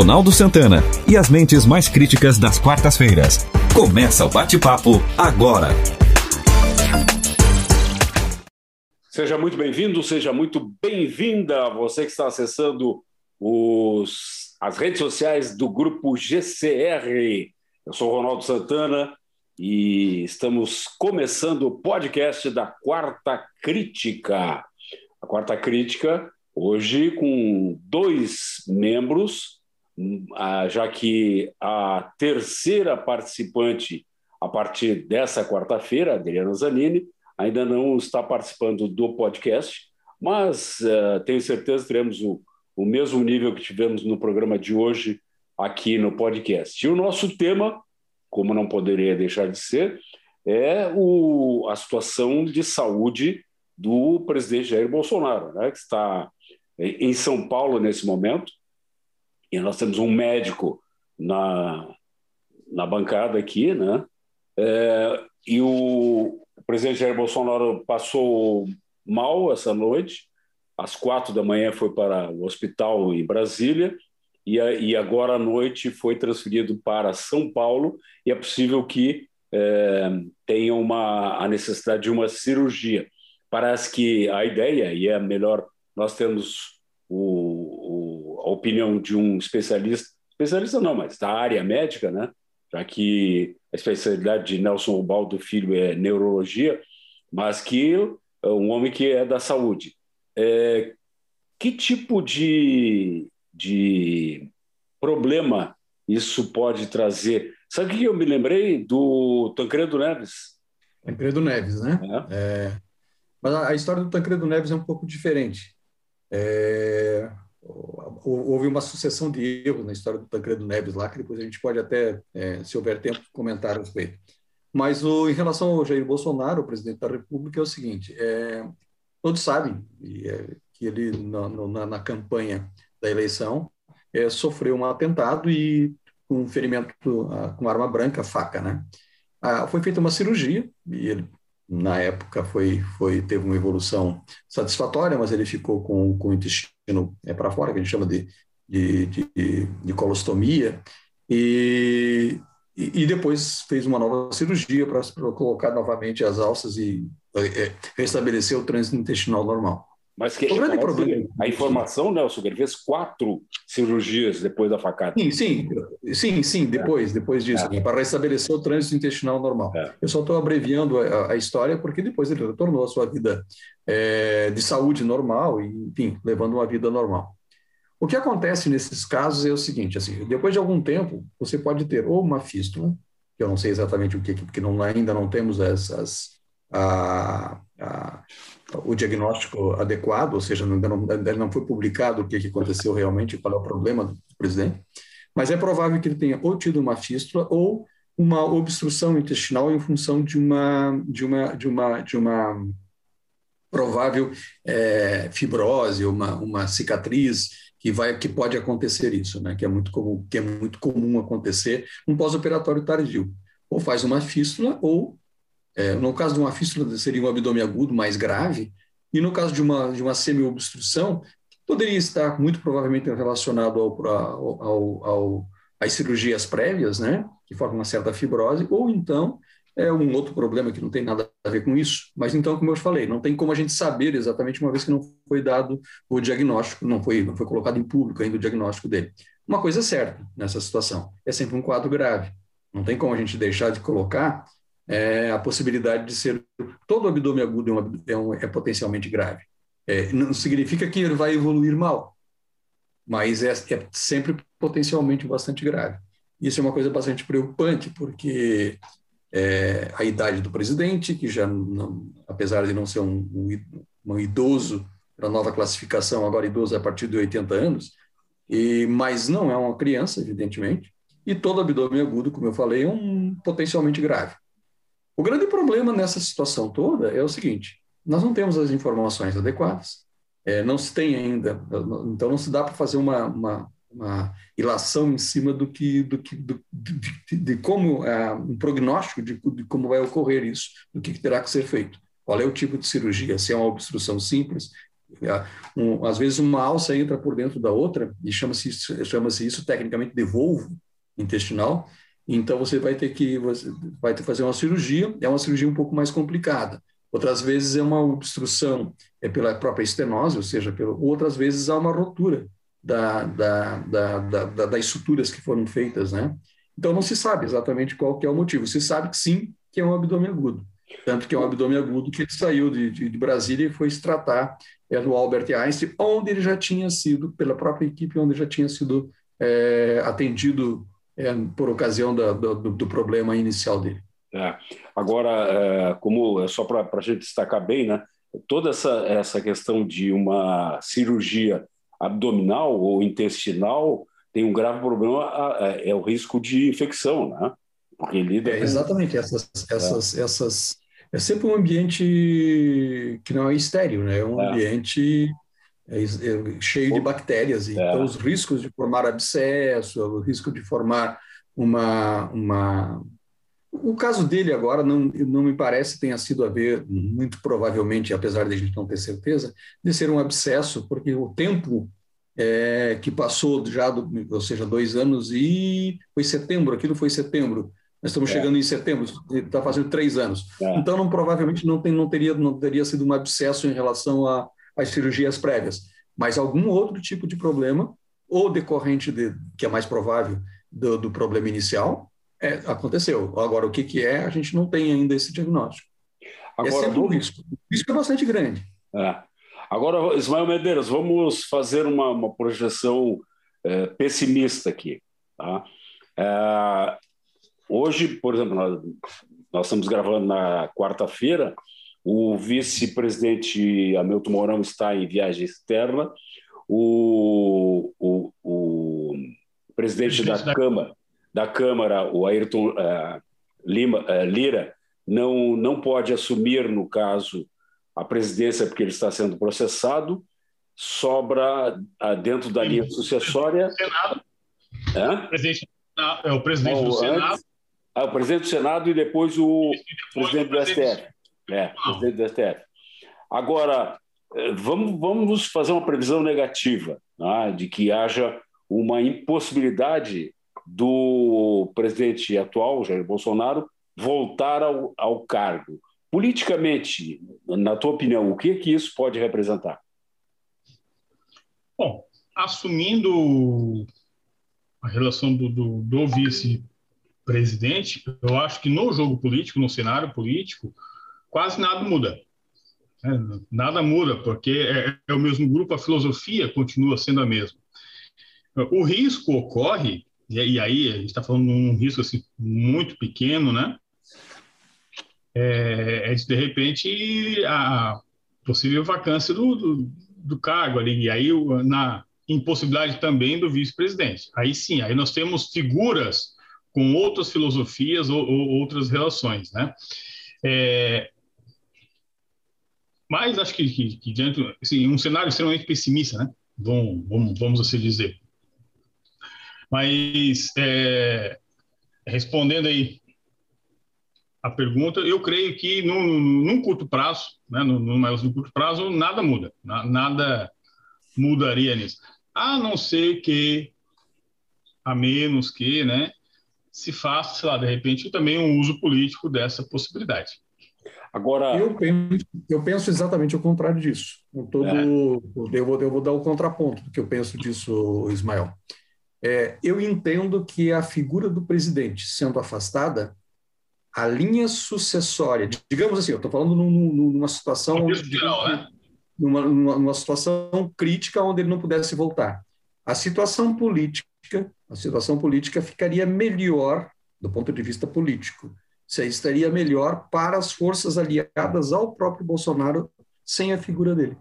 Ronaldo Santana e as mentes mais críticas das quartas-feiras. Começa o bate-papo agora. Seja muito bem-vindo, seja muito bem-vinda você que está acessando os, as redes sociais do grupo GCR. Eu sou Ronaldo Santana e estamos começando o podcast da Quarta Crítica. A Quarta Crítica, hoje com dois membros, já que a terceira participante, a partir dessa quarta-feira, Adriana Zanini, ainda não está participando do podcast, mas uh, tenho certeza que teremos o, o mesmo nível que tivemos no programa de hoje aqui no podcast. E o nosso tema, como não poderia deixar de ser, é o, a situação de saúde do presidente Jair Bolsonaro, né, que está em São Paulo nesse momento, e nós temos um médico na, na bancada aqui, né? É, e o, presidente Jair Bolsonaro passou mal essa noite, às quatro da manhã foi para o hospital em Brasília, e, e agora à noite foi transferido para São Paulo, e é possível que é, tenha uma, a necessidade de uma cirurgia. Parece que a ideia, e é melhor nós temos o, opinião de um especialista, especialista não, mas da área médica, né? já que a especialidade de Nelson Ubaldo Filho é neurologia, mas que é um homem que é da saúde. É, que tipo de, de problema isso pode trazer? Sabe o que eu me lembrei do Tancredo Neves? Tancredo Neves, né? É. É, mas a, a, história do Tancredo Neves é um pouco diferente. É, houve uma sucessão de erros na história do Tancredo Neves lá, que depois a gente pode até, é, se houver tempo, comentar a respeito. Mas o, em relação ao Jair Bolsonaro, o presidente da República, é o seguinte: é, todos sabem é, que ele, na, na, na, campanha da eleição, é, sofreu um atentado e um ferimento uh, com arma branca, faca, né? Ah, foi feita uma cirurgia e ele na época foi, foi teve uma evolução satisfatória, mas ele ficou com, com o intestino é, para fora, que a gente chama de, de, de, de colostomia, e, e, depois fez uma nova cirurgia para colocar novamente as alças e é, restabelecer o trânsito intestinal normal. Mas que, o grande problema. A informação, Nelson, ele fez quatro cirurgias depois da facada. Sim, sim, sim, sim depois, é. depois disso, é. para restabelecer o trânsito intestinal normal. É. Eu só estou abreviando a, a, história porque depois ele retornou à sua vida é, de saúde normal e, enfim, levando uma vida normal. O que acontece nesses casos é o seguinte, assim, depois de algum tempo, você pode ter ou uma fístula, que eu não sei exatamente o que, porque não, ainda não temos essas, a, a o diagnóstico adequado, ou seja, ainda não, ainda não foi publicado o que, aconteceu realmente, qual é o problema do presidente, mas é provável que ele tenha ou tido uma fístula ou uma obstrução intestinal em função de uma de uma de uma de uma provável é, fibrose, uma uma cicatriz que vai que pode acontecer isso, né? Que é muito comum que é muito comum acontecer um pós-operatório tardio. Ou faz uma fístula ou é, no caso de uma fístula, seria um abdômen agudo mais grave, e no caso de uma, de uma semi-obstrução, poderia estar muito provavelmente relacionado ao, ao, ao, às cirurgias prévias, né, que formam uma certa fibrose, ou então é um outro problema que não tem nada a ver com isso. Mas então, como eu falei, não tem como a gente saber exatamente uma vez que não foi dado o diagnóstico, não foi, não foi colocado em público ainda o diagnóstico dele. Uma coisa é certa nessa situação, é sempre um quadro grave. Não tem como a gente deixar de colocar é, a possibilidade de ser todo abdômen agudo é, um, é, um, é potencialmente grave. É, não significa que ele vai evoluir mal, mas é, é, sempre potencialmente bastante grave. Isso é uma coisa bastante preocupante, porque é, a idade do presidente, que já, não, apesar de não ser um, um, idoso, para a nova classificação, agora idoso a partir de 80 anos, e, mas não é uma criança, evidentemente, e todo abdômen agudo, como eu falei, é um potencialmente grave. O grande problema nessa situação toda é o seguinte: nós não temos as informações adequadas, é, não se tem ainda, então não se dá para fazer uma, uma, uma, ilação em cima do que, do que, do, de, de, como é, um prognóstico de, de, como vai ocorrer isso, do que terá que ser feito. Qual é o tipo de cirurgia? Se é uma obstrução simples, Um, às vezes uma alça entra por dentro da outra e chama-se chama isso tecnicamente de volvo intestinal. Então você vai ter que você vai ter que fazer uma cirurgia. É uma cirurgia um pouco mais complicada. Outras vezes é uma obstrução é pela própria estenose, ou seja, pelo, outras vezes há uma rotura da, da, da, da, das estruturas que foram feitas, né? Então não se sabe exatamente qual que é o motivo. Se sabe que sim, que é um abdômen agudo. Tanto que é um abdômen agudo que ele saiu de, de, de Brasília e foi se tratar é, do Albert Einstein, onde ele já tinha sido, pela própria equipe, onde já tinha sido é, atendido é, por ocasião da, do, do, problema inicial dele. É. Agora, é, como é só para a gente destacar bem, né? Toda essa, essa questão de uma cirurgia abdominal ou intestinal tem um grave problema, é o risco de infecção, né? Porque lida é, exatamente essas essas é. essas é sempre um ambiente que não é estéreo, né? É um é. ambiente é, é cheio de bactérias. Então, os riscos de formar abscesso, o risco de formar uma, uma o caso dele agora não, não me parece tenha sido a ver, muito provavelmente, apesar de a gente não ter certeza, de ser um abscesso, porque o tempo é, que passou já, do, ou seja, dois anos e foi setembro, aquilo foi setembro, nós estamos é. chegando em setembro, está fazendo três anos. É. Então, não, provavelmente não, tem, não, teria, não teria sido um abscesso em relação às cirurgias prévias, mas algum outro tipo de problema, ou decorrente, de, que é mais provável, do, do problema inicial, é, aconteceu. Agora, o que, que é, a gente não tem ainda esse diagnóstico. É Agora, é sempre um risco. O risco é bastante grande. É. Agora, Ismael Medeiros, vamos fazer uma, uma projeção é, pessimista aqui. Tá? É, hoje, por exemplo, nós, nós estamos gravando na quarta-feira, o vice-presidente Hamilton Mourão está em viagem externa, o, o, o presidente da Câmara da Câmara, o Ayrton uh, Lima, uh, Lira, não, não pode assumir, no caso, a presidência porque ele está sendo processado, sobra uh, dentro da linha sucessória. É? Presidente, é o presidente Bom, do Senado. Antes, ah, o presidente do Senado e depois o depois presidente do STF. É, presidente do STF. Agora, eh, vamos, vamos fazer uma previsão negativa né, de que haja uma impossibilidade do presidente atual, Jair Bolsonaro, voltar ao, ao cargo. Politicamente, na tua opinião, o que, é que isso pode representar? Bom, assumindo a relação do, do, do vice-presidente, eu acho que no jogo político, no cenário político, quase nada muda. É, nada muda, porque é, é, o mesmo grupo, a filosofia continua sendo a mesma. O risco ocorre e, aí a gente está falando de um risco assim, muito pequeno, né? É, é de, de repente a possível vacância do, do, do cargo ali, e aí na impossibilidade também do vice-presidente. Aí sim, aí nós temos figuras com outras filosofias ou, ou outras relações, né? É, mas acho que, que, que diante assim, um cenário extremamente pessimista, né? Vamos, vamos, vamos assim dizer. Mas, é, respondendo aí a pergunta, eu creio que no, num curto prazo, né, no, no, no curto prazo, nada muda, nada mudaria nisso. A não ser que, a menos que, né, se faça, sei lá, de repente, também um uso político dessa possibilidade. Agora. Eu penso, eu penso exatamente o contrário disso. Todo, é. eu, vou, eu vou dar o contraponto do que eu penso disso, Ismael. É, eu entendo que a figura do presidente sendo afastada, a linha sucessória, digamos assim, eu estou falando num, numa situação, geral, né? numa, numa, numa situação crítica onde ele não pudesse voltar. A situação política, a situação política ficaria melhor do ponto de vista político. Se estaria melhor para as forças aliadas ao próprio Bolsonaro sem a figura dele.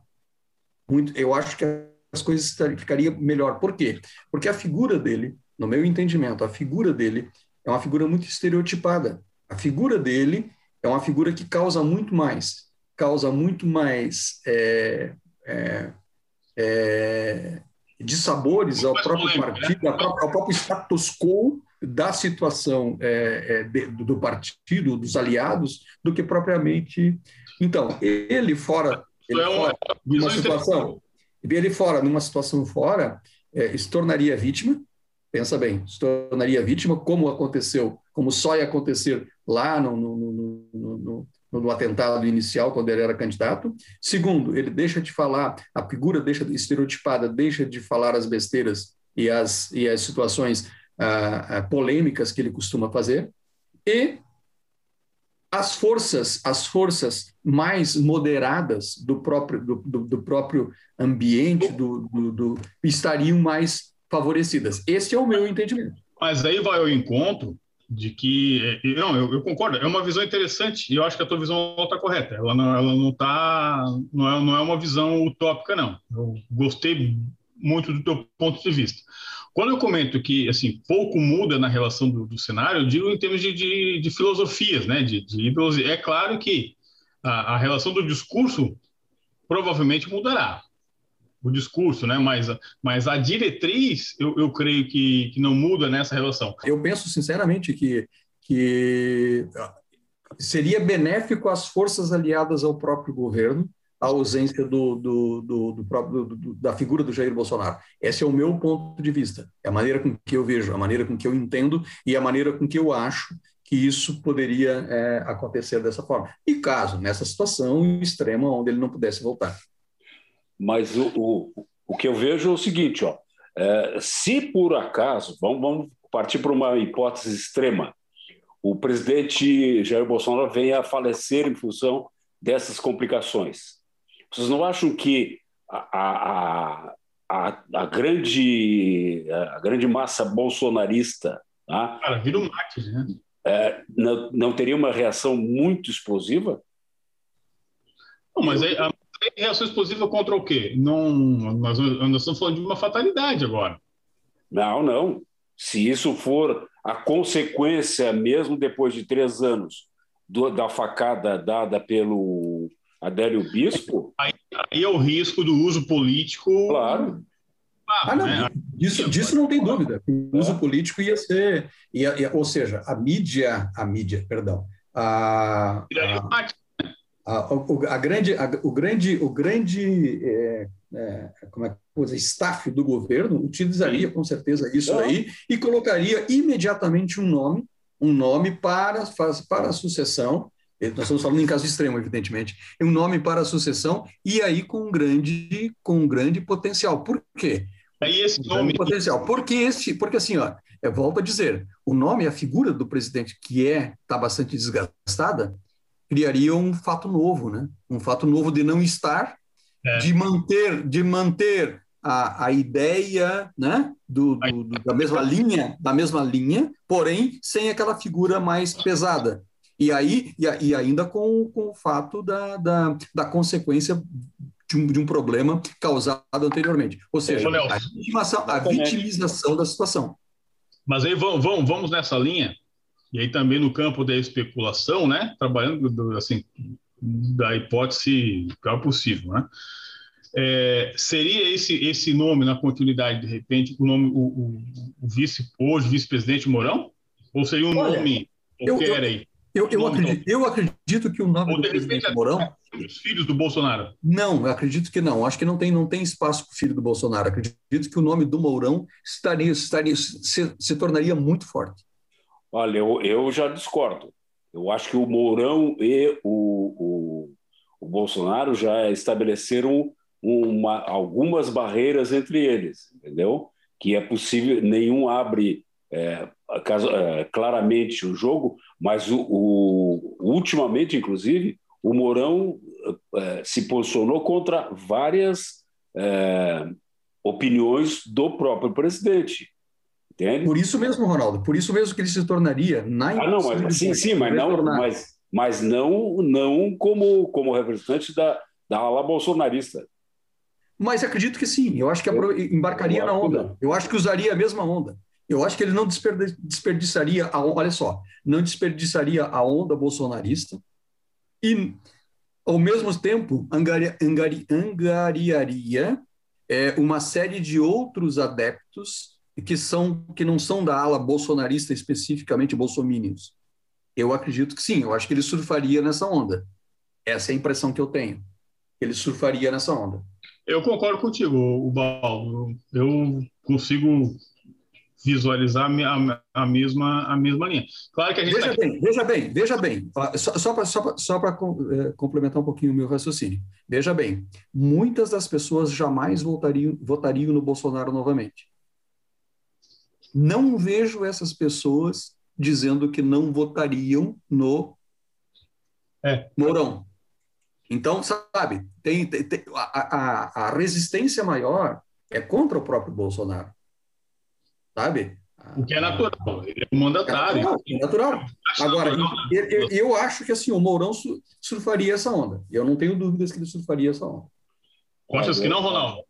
Muito, eu acho que as coisas ficariam melhor. Por quê? Porque a figura dele, no meu entendimento, a figura dele é uma figura muito estereotipada. A figura dele é uma figura que causa muito mais, causa muito mais é, é, é, de sabores ao próprio né? partido, ao próprio status quo da situação é, é, de, do partido, dos aliados, do que propriamente. Então, ele fora ele, é uma, uma situação, ele fora, numa situação fora, é, se tornaria vítima, pensa bem, se tornaria vítima, como aconteceu, como só ia acontecer lá no, no, no, no, atentado inicial, quando ele era candidato. Segundo, ele deixa de falar, a figura deixa de estereotipada, deixa de falar as besteiras e as, e as situações ah, polêmicas que ele costuma fazer. E as forças, as forças mais moderadas do próprio, do, do, do próprio ambiente do, do, estariam mais favorecidas. Esse é o meu entendimento. Mas aí vai ao encontro de que não, eu, eu, concordo. É uma visão interessante e eu acho que a tua visão está correta. Ela não, ela não tá, não é, não é uma visão utópica não. Eu gostei muito do teu ponto de vista. Quando eu comento que assim pouco muda na relação do, do cenário, eu digo em termos de, de, de filosofias, né? De, de, é claro que a, a, relação do discurso provavelmente mudará, o discurso, né? Mas, mas a diretriz, eu, eu creio que, que não muda nessa relação. Eu penso sinceramente que que seria benéfico às forças aliadas ao próprio governo a ausência do, do, do, do próprio, da figura do Jair Bolsonaro. Esse é o meu ponto de vista, é a maneira com que eu vejo, a maneira com que eu entendo e a maneira com que eu acho que isso poderia é, acontecer dessa forma. E caso, nessa situação extrema, onde ele não pudesse voltar. Mas o, o, o que eu vejo é o seguinte, ó, é, se por acaso, vamos, vamos partir para uma hipótese extrema, o presidente Jair Bolsonaro venha a falecer em função dessas complicações, vocês não acham que a, a, a, a grande, a grande massa bolsonarista. Tá? Cara, vira um mate, né? É, não, não teria uma reação muito explosiva? Não, mas aí, a reação explosiva contra o quê? Não, nós, nós estamos falando de uma fatalidade agora. Não, não. Se isso for a consequência, mesmo depois de três anos, do, da facada dada pelo Adélio Bispo. Aí, aí, é o risco do uso político. Claro. Ah, não, né? disso, disso não tem dúvida. O uso político ia ser, ia, ia, ou seja, a mídia, a mídia, perdão, a, a, a, a, a grande, a, o grande, o grande, é, é, como é coisa, staff do governo utilizaria Sim. com certeza isso aí e colocaria imediatamente um nome, um nome para, para a sucessão nós estamos falando em caso extremo, evidentemente, um nome para a sucessão e aí com um grande, com um grande potencial. Por quê? Aí esse nome... potencial. Porque, esse, porque assim, ó, eu volto a dizer, o nome, a figura do presidente, que é está bastante desgastada, criaria um fato novo, né? Um fato novo de não estar, é. de manter, de manter a, a ideia, né? Do, do, do, da mesma linha, da mesma linha, porém sem aquela figura mais pesada. E aí, e, e ainda com, com o fato da, da, da consequência de um, de um, problema causado anteriormente. Ou seja, a vitimização, a vitimização da situação. Mas aí vamos, vamos, vamos nessa linha, e aí também no campo da especulação, né? Trabalhando assim, da hipótese pior possível, né? É, seria esse esse nome na continuidade de repente o nome o, o, o vice hoje vice-presidente Mourão ou seria um Olha, nome qualquer eu, eu, aí eu, eu, acredito, eu acredito que o nome Ou do presidente Mourão... Os filhos do Bolsonaro? Não, eu acredito que não. Acho que não tem, não tem espaço para o filho do Bolsonaro. Acredito que o nome do Mourão estaria, estaria, se, se tornaria muito forte. Olha, eu, eu já discordo. Eu acho que o Mourão e o, o, o Bolsonaro já estabeleceram uma, algumas barreiras entre eles, entendeu? Que é possível, nenhum abre é, é, claramente o jogo, mas o, o, ultimamente, inclusive, o Mourão é, se posicionou contra várias é, opiniões do próprio presidente. Entende? Por isso mesmo, Ronaldo, por isso mesmo que ele se tornaria na ah, não, mas, sim, sim, mas não, mas, mas não, não como, como representante da, da ala bolsonarista. Mas acredito que sim, eu acho que embarcaria na onda. Eu acho que usaria a mesma onda. Eu acho que ele não desperdiçaria, a, olha só, não desperdiçaria a onda bolsonarista e, ao mesmo tempo, angari, angari, angariaria é, uma série de outros adeptos que, são, que não são da ala bolsonarista, especificamente bolsomínios. Eu acredito que sim, eu acho que ele surfaria nessa onda. Essa é a impressão que eu tenho. ele surfaria nessa onda. Eu concordo contigo, o Baldo. Eu consigo visualizar a, a, mesma, a mesma linha. Claro que a gente veja tá... bem, veja bem, veja bem. Só, só para só só é, complementar um pouquinho o meu raciocínio. Veja bem, muitas das pessoas jamais votariam, votariam no Bolsonaro novamente. Não vejo essas pessoas dizendo que não votariam no é. Mourão. Então, sabe, tem, tem, tem a, a, a resistência maior é contra o próprio Bolsonaro sabe? O que é natural, ele é um mandatário. É natural. É natural. Agora, eu, eu, eu, acho que assim, o Mourão surfaria essa onda. Eu não tenho dúvidas que ele surfaria essa onda. Achas que não, Ronaldo?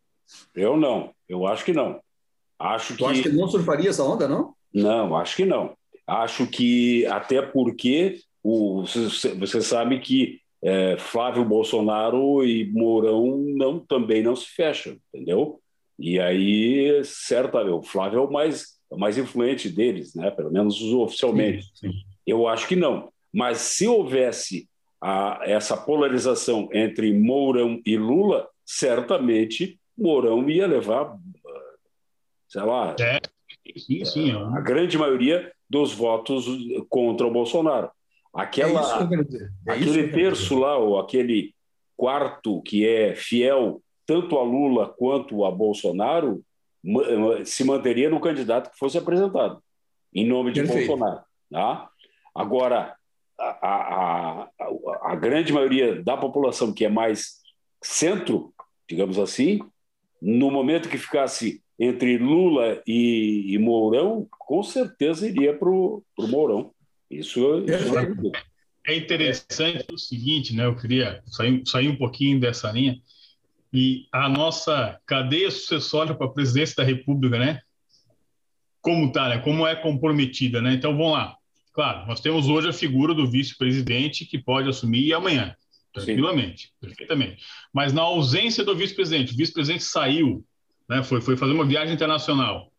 Eu não. Eu acho que não. Acho tu que... acha que ele não surfaria essa onda, não? Não, acho que não. Acho que, até porque o, você, você sabe que é, Flávio Bolsonaro e Mourão não, também não se fecham, entendeu? E aí, certa, o Flávio é o mais, é o mais influente deles, né? pelo menos oficialmente. Sim, sim. Eu acho que não. Mas se houvesse a, essa polarização entre Mourão e Lula, certamente Mourão ia levar, sei lá, é, sim, sim, é a grande maioria dos votos contra o Bolsonaro. Aquela, é aquele terço lá, ou aquele quarto que é fiel tanto a Lula quanto a Bolsonaro, se manteria no candidato que fosse apresentado, em nome de Perfeito. Bolsonaro. Tá? Agora, a, a, a, a, grande maioria da população que é mais centro, digamos assim, no momento que ficasse entre Lula e, e Mourão, com certeza iria para o Mourão. Isso, isso é, é interessante o seguinte, né? Eu queria sair, sair um pouquinho dessa linha e a nossa cadeia sucessória para a presidência da República, né? Como está, né? Como é comprometida, né? Então, vamos lá. Claro, nós temos hoje a figura do vice-presidente que pode assumir amanhã, tranquilamente, Sim. perfeitamente. Mas na ausência do vice-presidente, o vice-presidente saiu, né? Foi, foi fazer uma viagem internacional.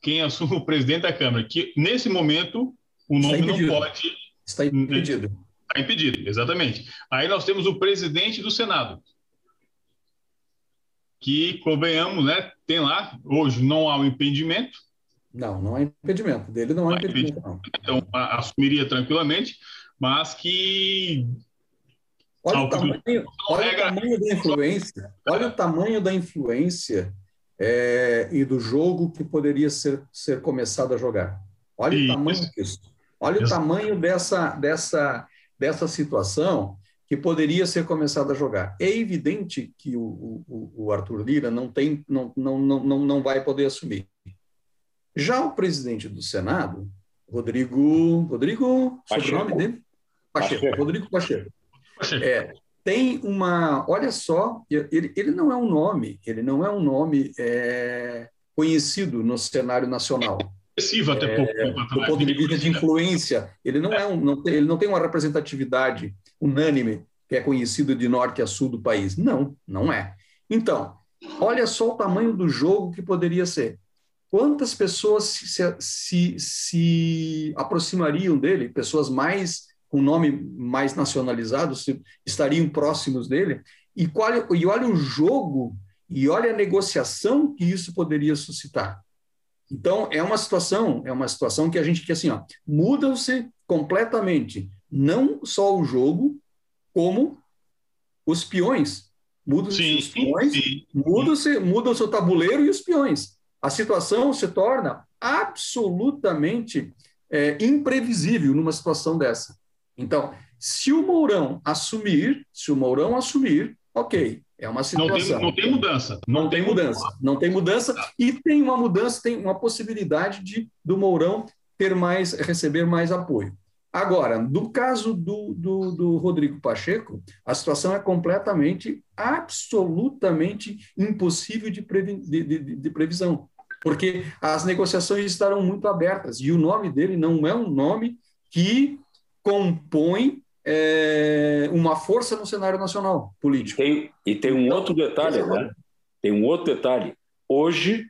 Quem assume o presidente da Câmara? Que nesse momento o nome não pode. Está impedido. Está impedido, exatamente. Aí nós temos o presidente do Senado, que, convenhamos, né, tem lá, hoje não há um impedimento. Não, não há impedimento. Dele não há impedimento. impedimento. Então, assumiria tranquilamente, mas que. Olha, o tamanho, olha o tamanho da influência, olha o tamanho da influência é, e do jogo que poderia ser, ser começado a jogar. Olha e, o tamanho disso. Olha isso. o tamanho dessa, dessa, dessa situação que poderia ser começado a jogar. É evidente que o, o, o Arthur Lira não, tem, não, não, não, não vai poder assumir. Já o presidente do Senado, Rodrigo. Rodrigo, Pacheco. sobrenome dele? Pacheco. Pacheco. Rodrigo Pacheco. Pacheco. É, tem uma. Olha só, ele, ele não é um nome, ele não é um nome é, conhecido no cenário nacional. Excessivo até é, pouco. Do ponto de vista de influência, ele não é um, não tem, ele não tem uma representatividade unânime que é conhecido de norte a sul do país. Não, não é. Então, olha só o tamanho do jogo que poderia ser. Quantas pessoas se, se, se aproximariam dele, pessoas mais com nome mais nacionalizado, estariam próximos dele? E, qual, e olha o jogo e olha a negociação que isso poderia suscitar. Então, é uma situação, é uma situação que a gente que assim, ó, muda-se completamente não só o jogo, como os peões. Mudam-se os peões, muda-se muda o seu tabuleiro e os peões. A situação se torna absolutamente é, imprevisível numa situação dessa. Então, se o Mourão assumir, se o Mourão assumir, ok, é uma situação. Não tem, não tem mudança. Não, não tem mudança. mudança. Não tem mudança. E tem uma mudança, tem uma possibilidade de do Mourão ter mais, receber mais apoio. Agora, no caso do, do, do, Rodrigo Pacheco, a situação é completamente, absolutamente impossível de, previ de, de, de, previsão, porque as negociações estarão muito abertas e o nome dele não é um nome que compõe é, uma força no cenário nacional político. E tem, e tem um então, outro detalhe, né? Tem um outro detalhe. Hoje,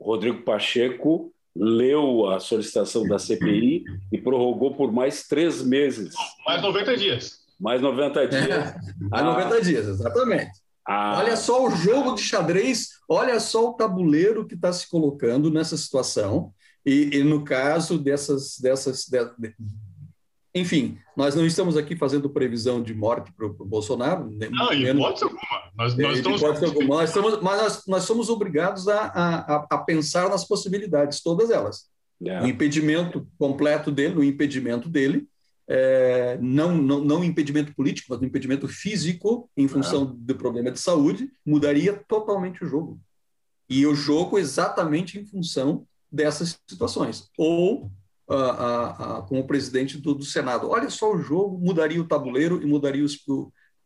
Rodrigo Pacheco leu a solicitação da CPI e prorrogou por mais três meses. Mais 90 dias. Mais 90 dias. É, mais 90 dias, exatamente. Ah. Olha só o jogo de xadrez, olha só o tabuleiro que está se colocando nessa situação. E, e, no caso dessas, dessas, de, enfim, nós não estamos aqui fazendo previsão de morte para o Bolsonaro. Não, em hipótese alguma. Nós, nós estamos... alguma. Nós, estamos, mas nós, nós somos obrigados a, a, a, pensar nas possibilidades, todas elas. Yeah. O impedimento completo dele, o impedimento dele, é, não, não, não impedimento político, mas o impedimento físico, em função yeah. do problema de saúde, mudaria totalmente o jogo. E o jogo exatamente em função dessas situações. Ou com o presidente do, do, Senado. Olha só o jogo, mudaria o tabuleiro e mudaria os,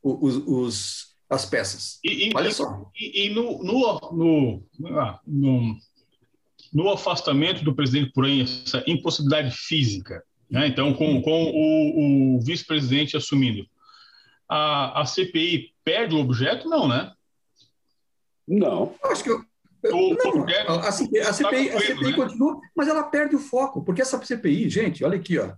os, os as peças. E, Olha e, só. E, e no, no, no, ah, no, no, afastamento do presidente por essa impossibilidade física, né? então, com, com o, o vice-presidente assumindo, a, a CPI perde o objeto? Não, né? Não. Acho que não, a, CPI, a CPI, a CPI né? continua, mas ela perde o foco, porque essa CPI, gente, olha aqui, ó,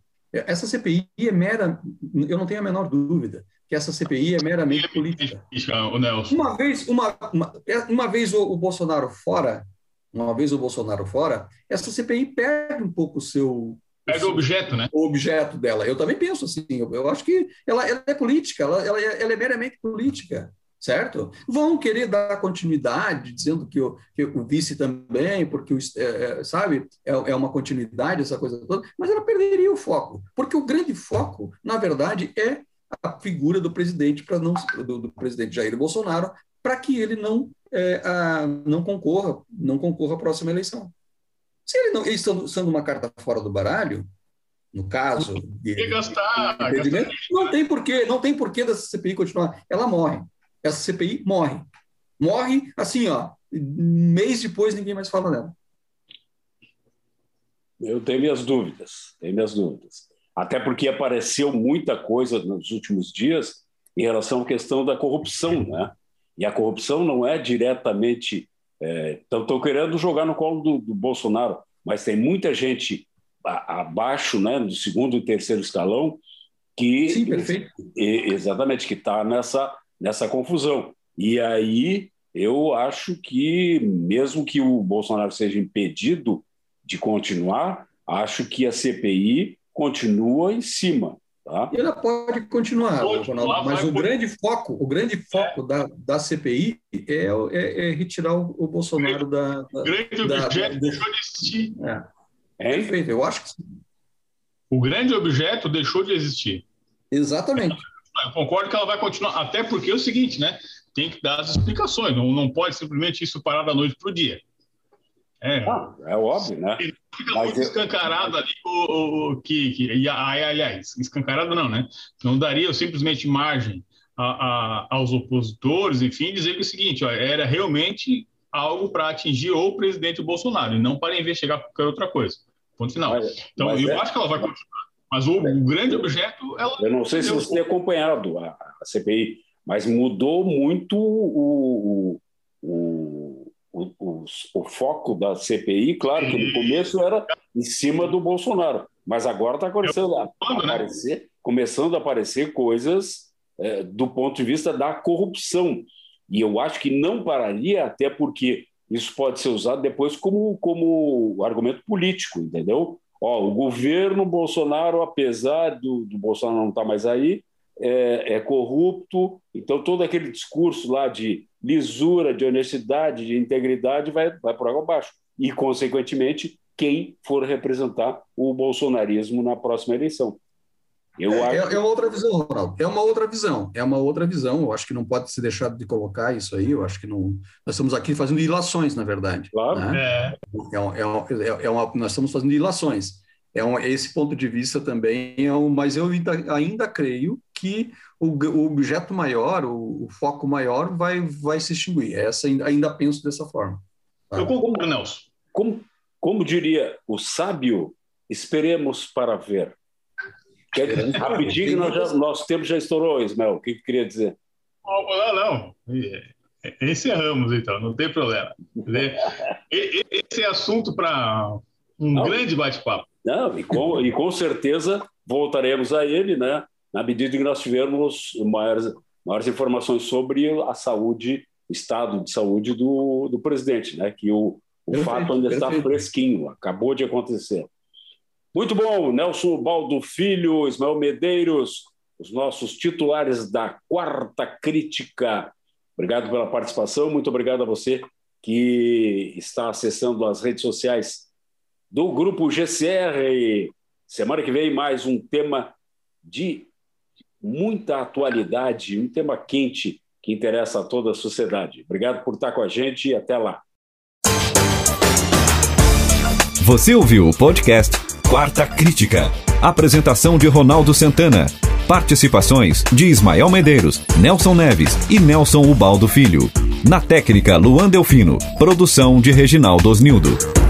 essa CPI é mera, eu não tenho a menor dúvida que essa CPI é meramente política. Uma vez, uma, uma, uma vez o, o, Bolsonaro fora, uma vez o Bolsonaro fora, essa CPI perde um pouco o seu perde o objeto, né? O objeto dela. Eu também penso assim. Eu, eu acho que ela, ela, é política. Ela, ela, ela é meramente política certo? Vão querer dar continuidade, dizendo que o, que o vice também, porque, o, é, é, sabe, é, é, uma continuidade, essa coisa toda, mas ela perderia o foco, porque o grande foco, na verdade, é a figura do presidente, para não do, do, presidente Jair Bolsonaro, para que ele não, é, a, não concorra, não concorra à próxima eleição. Se ele não, ele estando, sendo uma carta fora do baralho, no caso, de, gastar, gastar, não tem porquê, não tem porquê dessa CPI continuar. Ela morre essa CPI morre. Morre assim, ó, mês depois ninguém mais fala dela. Eu tenho minhas dúvidas, tenho minhas dúvidas. Até porque apareceu muita coisa nos últimos dias em relação à questão da corrupção, né? E a corrupção não é diretamente. Estão é, querendo jogar no colo do, do, Bolsonaro, mas tem muita gente a, abaixo, né, do segundo e terceiro escalão, que. Sim, perfeito. Exatamente, que está nessa nessa confusão. E aí eu acho que, mesmo que o Bolsonaro seja impedido de continuar, acho que a CPI continua em cima. Tá? Ela pode continuar, pode, Ronaldo, mas o grande foco, o grande foco é. da, da CPI é, é, é retirar o, o Bolsonaro da, da. O grande da, objeto da, deixou de existir. É. é. Perfeito, eu acho que sim. O grande objeto deixou de existir. Exatamente. Eu concordo que ela vai continuar, até porque é o seguinte, né? Tem que dar as explicações, não, não pode simplesmente isso parar da noite para o dia. É, ah, é óbvio, né? Fica Mas muito eu... escancarado ali o, o, que, que e, aliás, escancarado não, né? Não daria simplesmente margem a, a, aos opositores, enfim, dizer que é o seguinte, ó, era realmente algo para atingir o presidente Bolsonaro e não para investigar qualquer outra coisa. Ponto final. Mas, então, mas eu é... acho que ela vai continuar mas o, o grande objeto. Ela Eu não sei se você tem acompanhado a, a, CPI, mas mudou muito o, o, o, o, foco da CPI. Claro que no começo era em cima do Bolsonaro, mas agora está começando, a, a né? aparecer, começando a aparecer coisas é, do ponto de vista da corrupção. E eu acho que não pararia, até porque isso pode ser usado depois como, como argumento político, entendeu? Ó, o governo Bolsonaro, apesar do, do Bolsonaro não estar tá mais aí, é, é, corrupto. Então, todo aquele discurso lá de lisura, de honestidade, de integridade vai, vai por água abaixo. E, consequentemente, quem for representar o bolsonarismo na próxima eleição. Eu é, acho... é, é uma outra visão, Ronaldo. É uma outra visão. É uma outra visão. Eu acho que não pode ser deixado de colocar isso aí. Eu acho que não. Nós estamos aqui fazendo ilações, na verdade. Claro. Né? É. É, é, é uma, nós estamos fazendo ilações. É um, esse ponto de vista também é um, mas eu ainda, ainda creio que o, o objeto maior, o, o, foco maior, vai, vai se extinguir. Essa ainda, ainda penso dessa forma. Tá? Eu concordo, Nelson. Como, como diria o sábio, esperemos para ver. Rapidinho, nós já, nosso tempo já estourou, Ismael. O que, que queria dizer? Não, não. Encerramos, então, não tem problema. Esse é assunto para um não. grande bate-papo. Não, e com, e com certeza voltaremos a ele, né? Na medida que nós tivermos maiores, maiores informações sobre a saúde, o estado de saúde do, do presidente, né? Que o, o perfeito, fato ainda perfeito. está fresquinho, acabou de acontecer. Muito bom, Nelson Baldo Filho, Ismael Medeiros, os nossos titulares da quarta crítica. Obrigado pela participação, muito obrigado a você que está acessando as redes sociais do Grupo GCR. Semana que vem, mais um tema de muita atualidade, um tema quente que interessa a toda a sociedade. Obrigado por estar com a gente e até lá. Você ouviu o podcast Quarta Crítica. Apresentação de Ronaldo Santana. Participações de Ismael Medeiros, Nelson Neves e Nelson Ubaldo Filho. Na técnica, Luan Delfino. Produção de Reginaldo Osnildo.